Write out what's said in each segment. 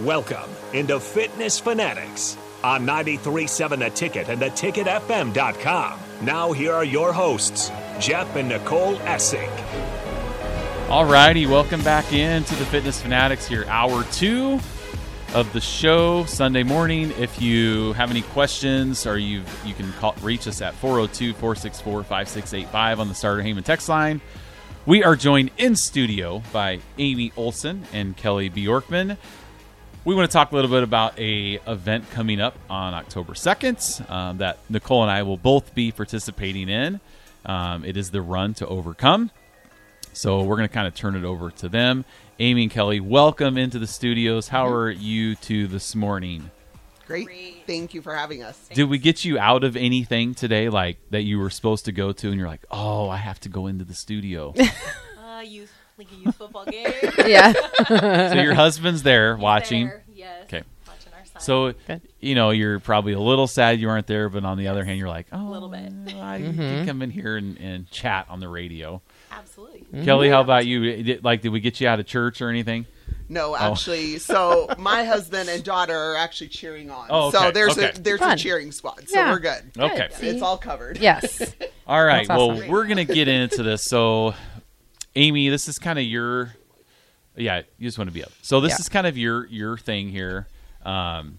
Welcome into Fitness Fanatics on 937 The Ticket and theticketfm.com. Now, here are your hosts, Jeff and Nicole Essig. All righty, welcome back into the Fitness Fanatics here, hour two of the show Sunday morning. If you have any questions or you you can call, reach us at 402-464-5685 on the Starter Heyman text line. We are joined in studio by Amy Olson and Kelly Bjorkman. We want to talk a little bit about a event coming up on October 2nd um, that Nicole and I will both be participating in. Um, it is the Run to Overcome. So we're going to kind of turn it over to them. Amy and Kelly, welcome into the studios. How are you two this morning? Great. Thank you for having us. Did we get you out of anything today, like that you were supposed to go to, and you're like, oh, I have to go into the studio? Uh, youth, like a youth football game. Yeah. so your husband's there watching. There, yes. Okay. Watching our son. So Good. you know you're probably a little sad you aren't there, but on the other hand, you're like, oh, little bit. I Mm-hmm. can come in here and, and chat on the radio. absolutely. Kelly, how about you? Did- Like, did we get you out of church or anything? No, actually, so my husband and daughter are actually cheering on. Oh, okay, So there's okay. a there's Fun. a cheering squad. So Yeah. we're good. Okay. See? It's all covered. yes. All right. That's Well, awesome. we're gonna get into this. So, Amy, this is kind of your, yeah, you just want to be up. So this Yeah. is kind of your your thing here. Um,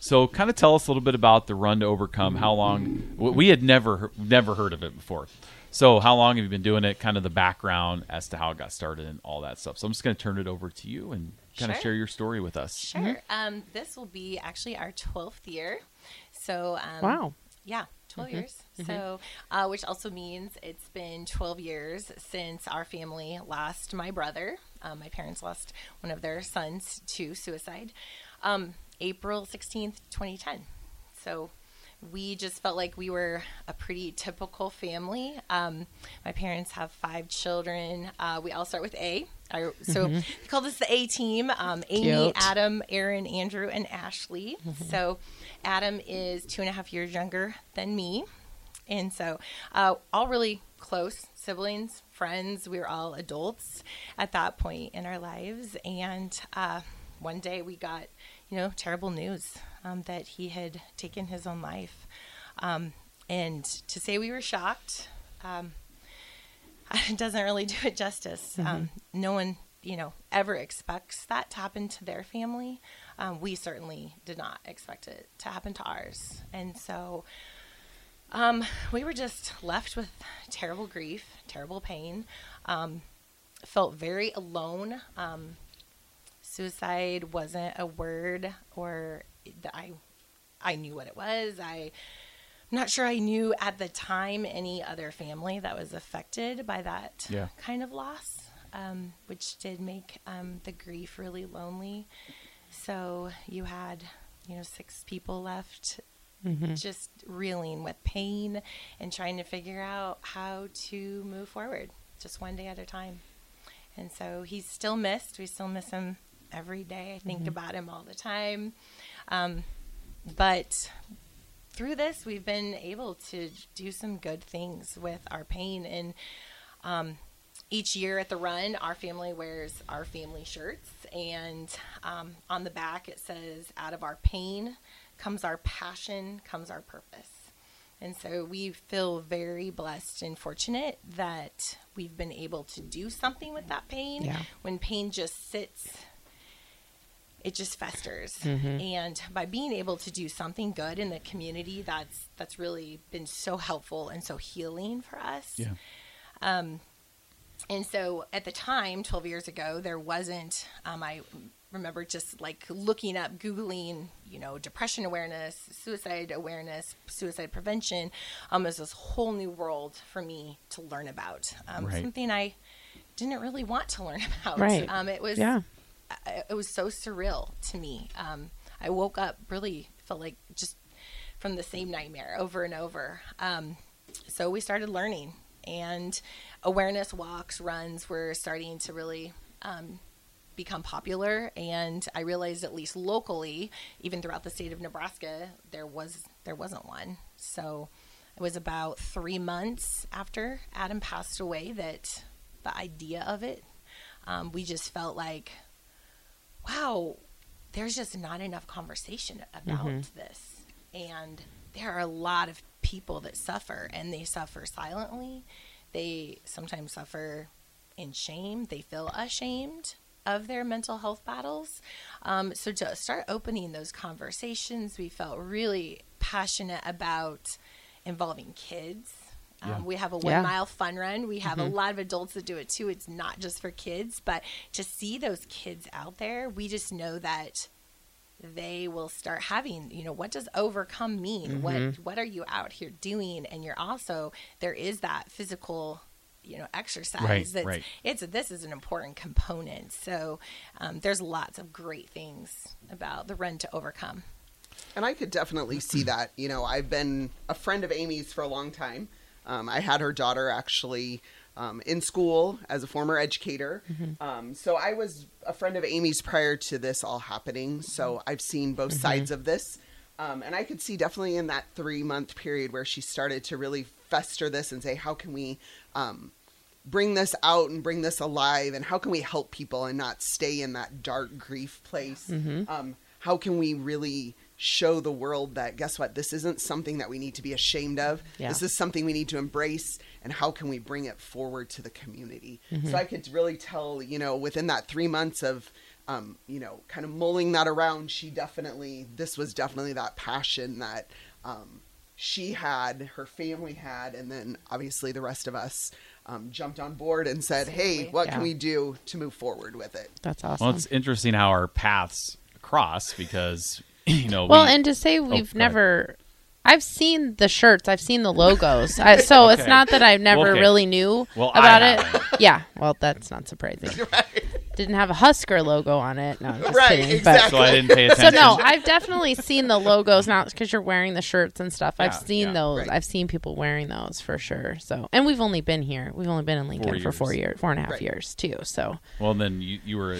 so kind of tell us a little bit about the Run to Overcome. How long we had never never heard of it before. So how long have you been doing it? Kind of the background as to how it got started and all that stuff. So I'm just going to turn it over to you and kind of share your story with us. Sure. Um, this will be actually our 12th year. So, um, Wow. Yeah, 12 years. So, uh, which also means it's been 12 years since our family lost my brother. Um, my parents lost one of their sons to suicide. Um, April 16th, 2010. So, we just felt like we were a pretty typical family. Um, my parents have five children. Uh, we all start with A. Our, so they call this the A team. Um, Amy. Adam, Aaron, Andrew, and Ashley. So Adam is two and a half years younger than me. And so, uh, all really close siblings, friends. We were all adults at that point in our lives. And uh, one day we got, you know, terrible news um, that he had taken his own life. Um, and to say we were shocked, um, it doesn't really do it justice. Um, no one, you know, ever expects that to happen to their family. Um, we certainly did not expect it to happen to ours. And so um, we were just left with terrible grief, terrible pain. Um, felt very alone. Um, suicide wasn't a word or I, I knew what it was. I, not sure I knew at the time any other family that was affected by that Yeah. kind of loss, um, which did make um, the grief really lonely. So you had, you know, six people left just reeling with pain and trying to figure out how to move forward just one day at a time. And so he's still missed. We still miss him every day. I think about him all the time. Um, but through this, we've been able to do some good things with our pain. And um, each year at the run, our family wears our family shirts. And um, on the back, it says, Out of our pain comes our passion, comes our purpose. And so we feel very blessed and fortunate that we've been able to do something with that pain. Yeah. When pain just sits it just festers and by being able to do something good in the community that's that's really been so helpful and so healing for us Yeah. Um, and so at the time 12 years ago there wasn't um, i remember just like looking up googling you know depression awareness suicide awareness suicide prevention um, as this whole new world for me to learn about um, Right. something i didn't really want to learn about Right. um, it was Yeah. It was so surreal to me. Um, I woke up really felt like just from the same nightmare over and over. Um, so we started learning, and awareness walks, runs were starting to really um, become popular. And I realized, at least locally, even throughout the state of Nebraska, there was there wasn't one. So it was about three months after Adam passed away that the idea of it. Um, we just felt like wow, there's just not enough conversation about this. And there are a lot of people that suffer, and they suffer silently. They sometimes suffer in shame. They feel ashamed of their mental health battles. Um, so to start opening those conversations, we felt really passionate about involving kids. Um, Yeah. We have a one Yeah. mile fun run. We have a lot of adults that do it too. It's not just for kids, but to see those kids out there, we just know that they will start having you know what does overcome mean what what are you out here doing and you're also there is that physical you know exercise Right, that's right. it's this is an important component so um, there's lots of great things about the run to overcome And I could definitely see that. You know, I've been a friend of Amy's for a long time. Um, I had her daughter actually um, in school as a former educator. Um, so I was a friend of Amy's prior to this all happening. So I've seen both sides of this. Um, and I could see definitely in that three month period where she started to really fester this and say, how can we um, bring this out and bring this alive and how can we help people and not stay in that dark grief place um, how can we really show the world that guess what this isn't something that we need to be ashamed of Yeah. this is something we need to embrace and how can we bring it forward to the community so i could really tell you know within that three months of um, you know kind of mulling that around she definitely this was definitely that passion that um, she had, her family had, and then obviously the rest of us um, jumped on board and said, "Hey, what Yeah. can we do to move forward with it?" That's awesome. Well, it's interesting how our paths cross because you know. Well, we, and to say Oh, we've ahead. never. I've seen the shirts. I've seen the logos. I, so it's not that I never Okay. really knew Well, about it. Yeah. Well, that's not surprising. Didn't have a Husker logo on it. No, I'm just Right, kidding. exactly. so I didn't pay But so no, I've definitely seen the logos now because you're wearing the shirts and stuff. I've seen yeah. those. Right. I've seen people wearing those for sure. So, and we've only been here. We've only been in Lincoln for four years. four and a half Right. years too. So Well, then you you were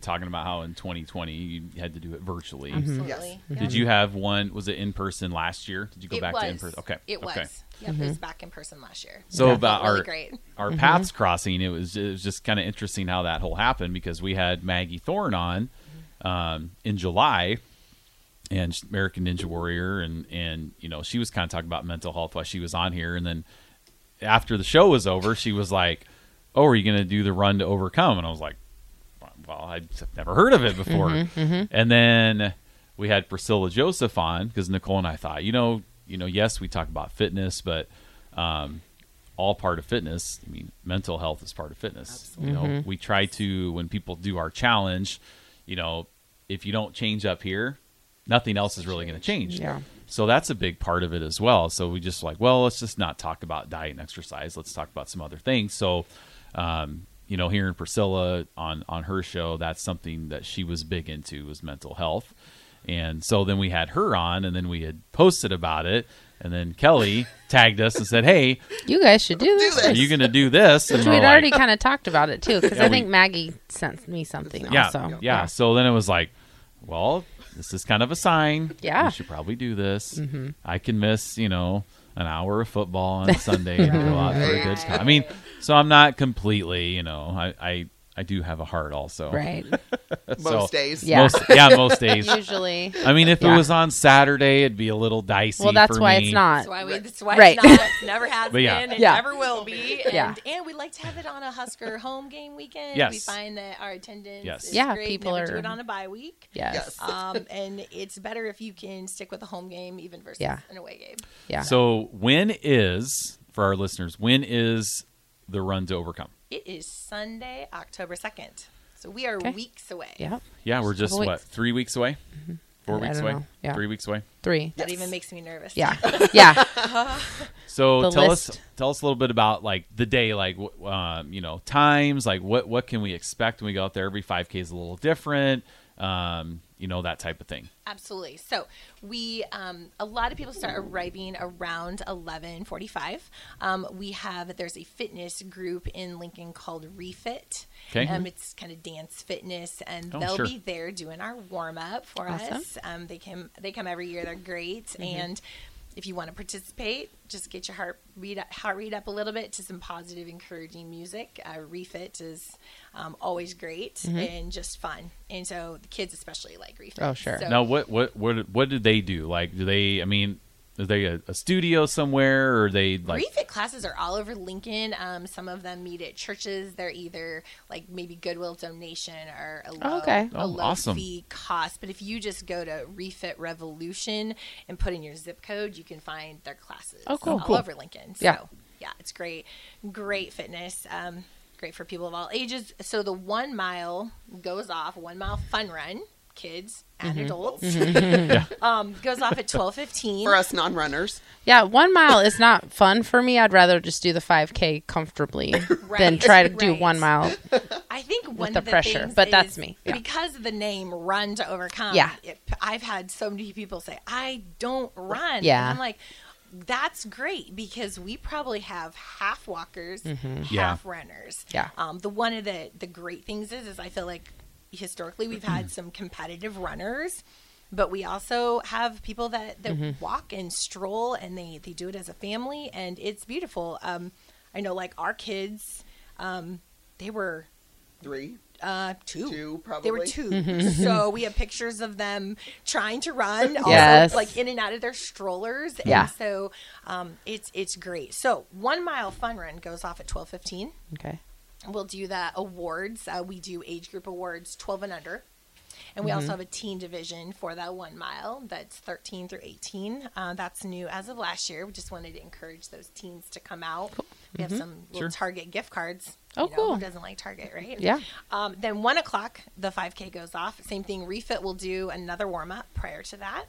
talking about how in 2020 you had to do it virtually. Mm-hmm. absolutely Did you have one? Was it in person last year? Did you go it back was to in person? Okay, it was okay. Yep, it was back in person last year So It about felt really our great our Mm-hmm. paths crossing, it was it was just kind of interesting how that whole happened because we had Maggie Thorne on um, in July, and American Ninja Warrior, and and you know she was kind of talking about mental health while she was on here, and then after the show was over, she was like, "Oh, are you going to do the run to overcome?" And I was like, "Well, I've never heard of it before." Mm-hmm, And then we had Priscilla Joseph on because Nicole and I thought, you know, you know, yes, we talk about fitness, but um, all part of fitness. I mean, mental health is part of fitness. You Mm-hmm. know, we try to when people do our challenge, you know, if you don't change up here, nothing else is really going to change. Yeah. So that's a big part of it as well. So we just like, well, let's just not talk about diet and exercise. Let's talk about some other things. So, um, you know, hearing Priscilla on on her show, that's something that she was big into was mental health. And so then we had her on, and then we had posted about it, and then Kelly tagged us and said, "Hey, you guys should do this. are you going to do this?" And Which we're we'd like, already kind of talked about it too, because Yeah, I we- think Maggie sent me something yeah, also. yeah, So then it was like, well, this is kind of a sign. Yeah. we should probably do this. Mm-hmm. I can miss, you know, an hour of football on Sunday and go out for a good time. I mean, so I'm not completely, you know, I I, I do have a heart also. Right. Most So- days, Yeah. Most, yeah, most days. Usually. I mean, if Yeah. it was on Saturday, it'd be a little dicey. Well, that's for why me. it's not. That's why we. That's why Right. it's not. It's never has But yeah. been. It Yeah. never will be. And, Yeah. and we like to have it on a Husker home game weekend. Yes. We find that our attendance Yes. is Yeah, great. people Never do are- it on a bye week. Yes. Yes. Um, and it's better if you can stick with a home game even versus Yeah. an away game. Yeah. So when is for our listeners? When is the run to overcome? It is Sunday, October second. So we are Okay. weeks away. yeah. Yeah, we're just what weeks. three weeks away, 4 I- I weeks don't away, know. Yeah. three weeks away. Three. That even makes me nervous. Yeah. Yeah. So The tell us tell us a little bit about like the day, like um, you know times, like what what can we expect when we go out there? Every five k is a little different, um, you know that type of thing. Absolutely. So we, um, a lot of people start arriving around eleven forty-five. Um, we have there's a fitness group in Lincoln called Refit. Okay. Um, it's kind of dance fitness, and Oh, they'll sure. be there doing our warm up for Awesome. us. Um, they come they come every year. They're great, and if you want to participate, just get your heart read heart rate up a little bit to some positive, encouraging music. Uh, refit is um, always great Mm-hmm. and just fun, and so the kids especially like refit. Oh, sure. So, Now, what what what what did they do? Like, do they? I mean, is they a, a studio somewhere, or they like? refit classes are all over Lincoln. Um, some of them meet at churches. They're either like maybe Goodwill donation or a low, okay. a Oh, low awesome. fee cost. But if you just go to Refit Revolution and put in your zip code, you can find their classes Oh, cool. all Cool. over Lincoln. So Yeah. yeah, it's great, great fitness. Um, great for people of all ages. So the one mile goes off, one mile fun run, kids and Mm-hmm. adults. um, goes off at twelve fifteen. For us non-runners, Yeah, one mile is not fun for me. I'd rather just do the 5K comfortably than try to do one mile. I think one the of the pressure, things but that's me. Yeah. because of the name "Run to Overcome." Yeah. it, I've had so many people say, "I don't run." Yeah. and I'm like, that's great because we probably have half walkers, half Yeah. runners. Mm-hmm. Yeah. Um, the one of the the great things is, is I feel like historically we've had some competitive runners. But we also have people that, that Mm-hmm. walk and stroll, and they, they do it as a family, and it's beautiful. Um, I know, like our kids, um, they were three, uh, two. two, They were probably. 2 so we have pictures of them trying to run, also, Yes. like in and out of their strollers. Yeah. And so um, it's it's great. So one mile fun run goes off at twelve fifteen. Okay. We'll do the awards. Uh, we do age group awards twelve and under. And we Mm-hmm. also have a teen division for that one mile that's 13 through 18. Uh, that's new as of last year. We just wanted to encourage those teens to come out. We have some little Sure. Target gift cards. Mm-hmm. Oh, You know, cool. Who doesn't like Target, right? Yeah. Um, then one o'clock, the 5K goes off. Same thing. Refit will do another warm up prior to that.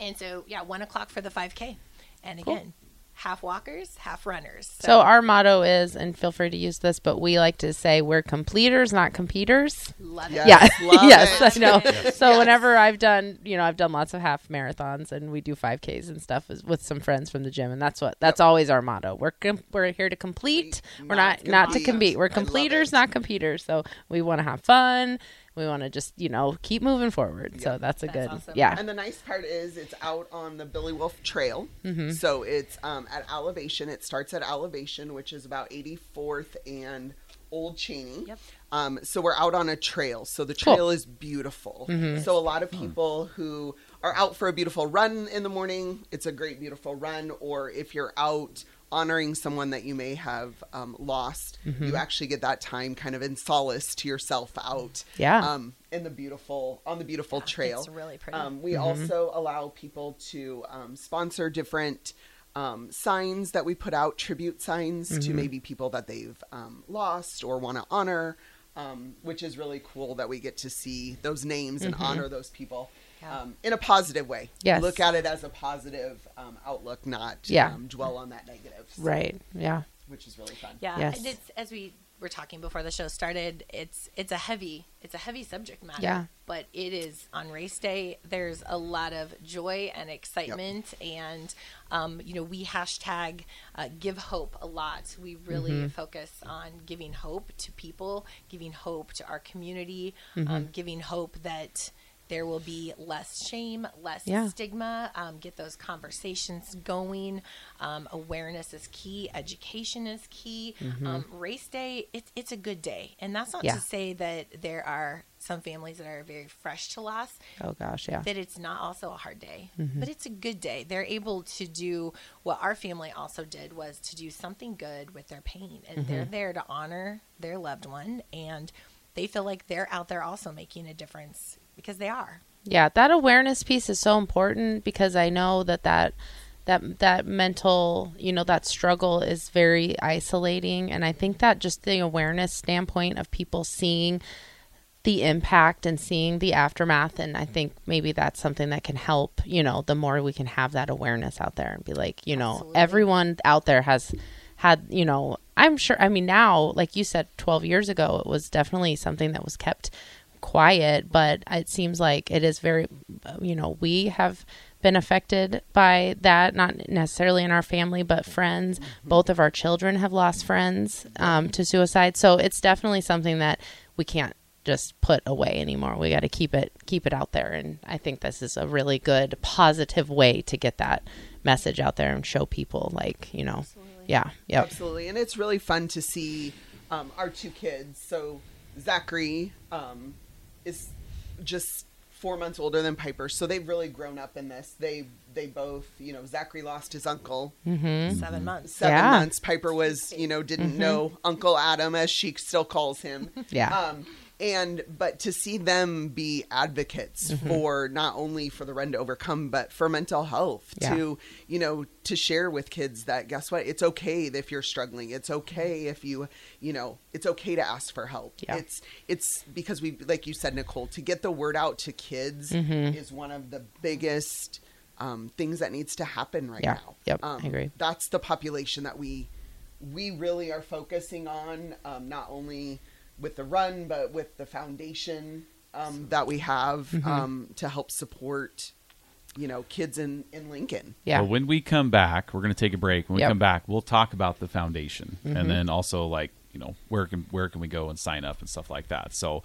And so, yeah, one o'clock for the 5K. And Cool. Again, half walkers, half runners. So our motto is, and feel free to use this, but we like to say we're completers, not competers. love it. Yes. yeah, love yes, it. I know. So whenever I've done, you know, I've done lots of half marathons, and we do 5Ks and stuff with- with some friends from the gym, and that's what that's always our motto. We're com- we're here to complete. We're not not not to compete. compete. We're completers, not competers. So we want to have fun. We want to just you know keep moving forward. So that's a That's good awesome. yeah. And the nice part is it's out on the Billy Wolff Trail. Mm-hmm. So it's um, at Elevation. It starts at Elevation, which is about 84th and Old Cheney. Yep. Um, so we're out on a trail. So the Cool. Mm-hmm. trail is beautiful. So a lot of people who are out for a beautiful run in the morning, it's a great, beautiful run. Or if you're out honoring someone that you may have um, lost, Mm-hmm. you actually get that time kind of in solace to yourself out. Yeah. Um, in the beautiful on the beautiful trail. it's really pretty. Um, we also allow people to um, sponsor different um, signs that we put out, tribute signs to maybe people that they've um, lost or want to honor, um, which is really cool that we get to see those names and honor those people. Yeah. Um, in a positive way. Yes. Look at it as a positive um, outlook, not Yeah. um, dwell on that negative. So- Right. Yeah. Which is really fun. Yeah, Yes. and it's as we were talking before the show started. It's it's a heavy it's a heavy subject matter. Yeah. but it is on race day. There's a lot of joy and excitement, and um, you know we hashtag uh, give hope a lot. We really Mm-hmm. focus on giving hope to people, giving hope to our community, Mm-hmm. um, giving hope that. There will be less shame, less Yeah. stigma. Um, get those conversations going. Um, awareness is key. Education is key. Um, race day, it's it's a good day, and that's not Yeah. to say that there are some families that are very fresh to loss. Oh gosh. Yeah. That it's not also a hard day, but it's a good day. They're able to do what our family also did was to do something good with their pain, and they're there to honor their loved one, and they feel like they're out there also making a difference because they are. Yeah, that awareness piece is so important because I know that that that that mental, you know, that struggle is very isolating and I think that just the awareness standpoint of people seeing the impact and seeing the aftermath and I think maybe that's something that can help, you know, the more we can have that awareness out there and be like, you know, Absolutely. everyone out there has had, you know, I'm sure I mean now, like you said 12 years ago, it was definitely something that was kept quiet, but it seems like it is very, you know, we have been affected by that, not necessarily in our family, but friends. Both of our children have lost friends um, to suicide. So it's definitely something that we can't just put away anymore. We got to keep it keep it out there, and I think this is a really good positive way to get that message out there and show people like you know, yeah, Yeah. Absolutely, and it's really fun to see um, our two kids. So Zachary um, is just four months older than Piper, so they've really grown up in this. They they both, you know, Zachary lost his uncle mm-hmm. Seven mm-hmm. months. seven Yeah. months. Piper was, you know, didn't mm-hmm. know Uncle Adam as she still calls him. Yeah. Um, and but to see them be advocates for not only for the run to overcome, but for mental health, Yeah. to you know, to share with kids that guess what, it's okay if you're struggling. It's okay if you, you know, it's okay to ask for help. Yeah. It's it's because we, like you said, Nicole, to get the word out to kids is one of the biggest um, things that needs to happen right Yeah. now. Yep, I Um, agree. That's the population that we we really are focusing on, um, not only with the run, but with the foundation um, that we have Mm-hmm. um, to help support, you know, kids in in Lincoln. yeah, Well, when we come back, we're going to take a break. When we Yep. Mm-hmm. come back, we'll talk about the foundation, and then also like you know where can where can we go and sign up and stuff like that. So,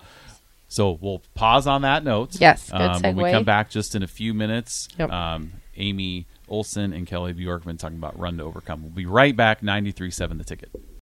so we'll pause on that note. Yes, good Um, when we come back, just in a few minutes, Yep. um, Amy Olson and Kelly Bjorkman talking about Run to Overcome. We'll be right back. 93.7 The Ticket.